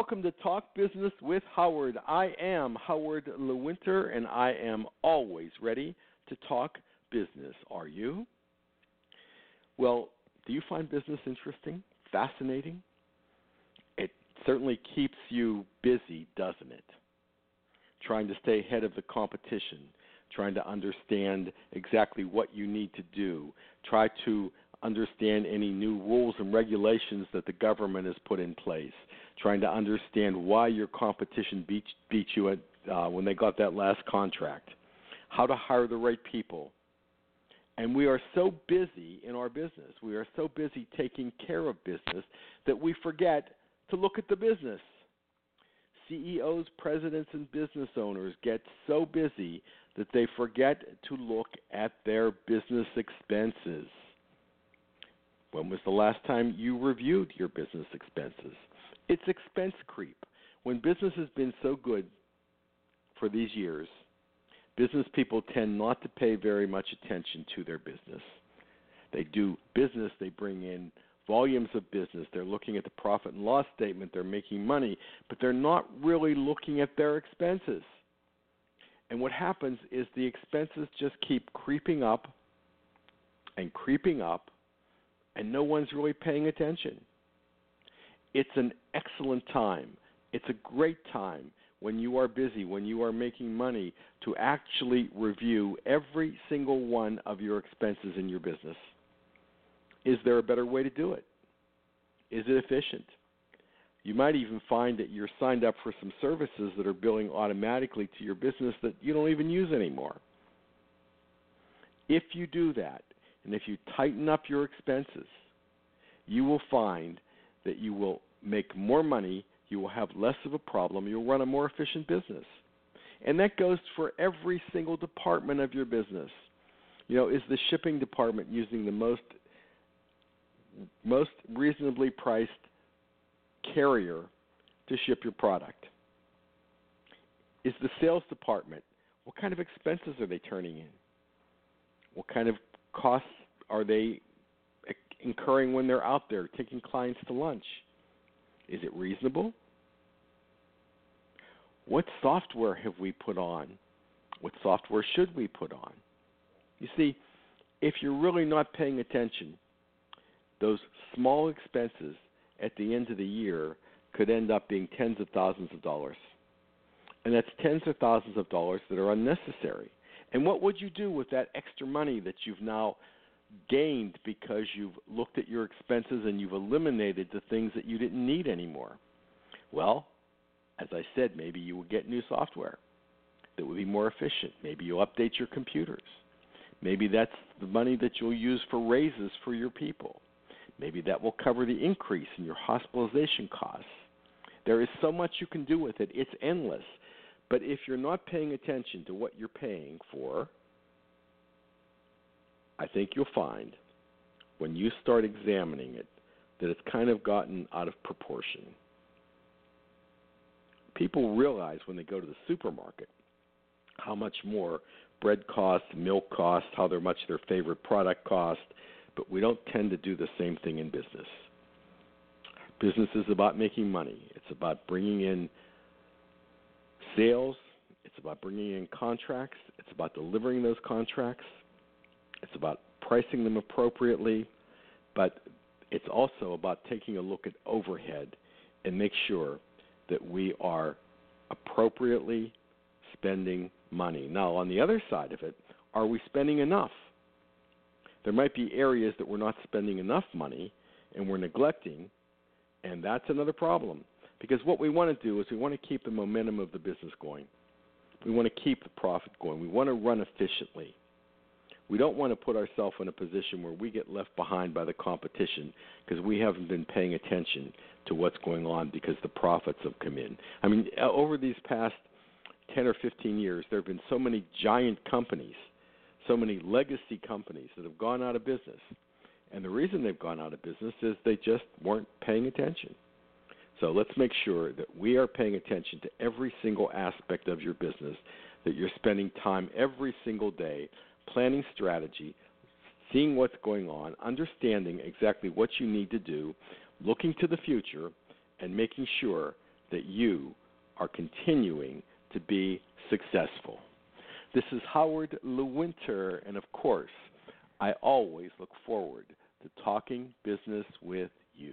Welcome to Talk Business with Howard. I am Howard Lewinter and I am always ready to talk business. Are you? Well, do you find business interesting, fascinating? It certainly keeps you busy, doesn't it? Trying to stay ahead of the competition, trying to understand exactly what you need to do, try to understand any new rules and regulations that the government has put in place, trying to understand why your competition beat, beat you at, uh, when they got that last contract, how to hire the right people. And we are so busy in our business, we are so busy taking care of business that we forget to look at the business. CEOs, presidents, and business owners get so busy that they forget to look at their business expenses. When was the last time you reviewed your business expenses? It's expense creep. When business has been so good for these years, business people tend not to pay very much attention to their business. They do business, they bring in volumes of business, they're looking at the profit and loss statement, they're making money, but they're not really looking at their expenses. And what happens is the expenses just keep creeping up and creeping up, and no one's really paying attention. It's an excellent time. It's a great time when you are busy, when you are making money, to actually review every single one of your expenses in your business. Is there a better way to do it? Is it efficient? You might even find that you're signed up for some services that are billing automatically to your business that you don't even use anymore. If you do that, and if you tighten up your expenses, you will find that you will make more money, you will have less of a problem, you'll run a more efficient business. And that goes for every single department of your business. You know, is the shipping department using the most most reasonably priced carrier to ship your product? Is the sales department what kind of expenses are they turning in? What kind of costs are they incurring when they're out there taking clients to lunch? Is it reasonable? What software have we put on? What software should we put on? You see, if you're really not paying attention, those small expenses at the end of the year could end up being tens of thousands of dollars. And that's tens of thousands of dollars that are unnecessary. And what would you do with that extra money that you've now gained because you've looked at your expenses and you've eliminated the things that you didn't need anymore? Well, as I said, maybe you will get new software that will be more efficient. Maybe you'll update your computers. Maybe that's the money that you'll use for raises for your people. Maybe that will cover the increase in your hospitalization costs. There is so much you can do with it, it's endless. But if you're not paying attention to what you're paying for, I think you'll find when you start examining it that it's kind of gotten out of proportion. People realize when they go to the supermarket how much more bread costs, milk costs, how much their favorite product costs, but we don't tend to do the same thing in business. Business is about making money. It's about bringing in sales. It's about bringing in contracts. It's about delivering those contracts. It's about pricing them appropriately, but it's also about taking a look at overhead and make sure that we are appropriately spending money. Now, on the other side of it, are we spending enough? There might be areas that we're not spending enough money and we're neglecting, and that's another problem. Because what we want to do is we want to keep the momentum of the business going. We want to keep the profit going. We want to run efficiently. We don't want to put ourselves in a position where we get left behind by the competition because we haven't been paying attention to what's going on because the profits have come in. I mean, uh, over these past 10 or 15 years, there have been so many giant companies, so many legacy companies that have gone out of business. And the reason they've gone out of business is they just weren't paying attention. So let's make sure that we are paying attention to every single aspect of your business, that you're spending time every single day planning strategy, seeing what's going on, understanding exactly what you need to do, looking to the future, and making sure that you are continuing to be successful. This is Howard Lewinter, and of course, I always look forward to talking business with you.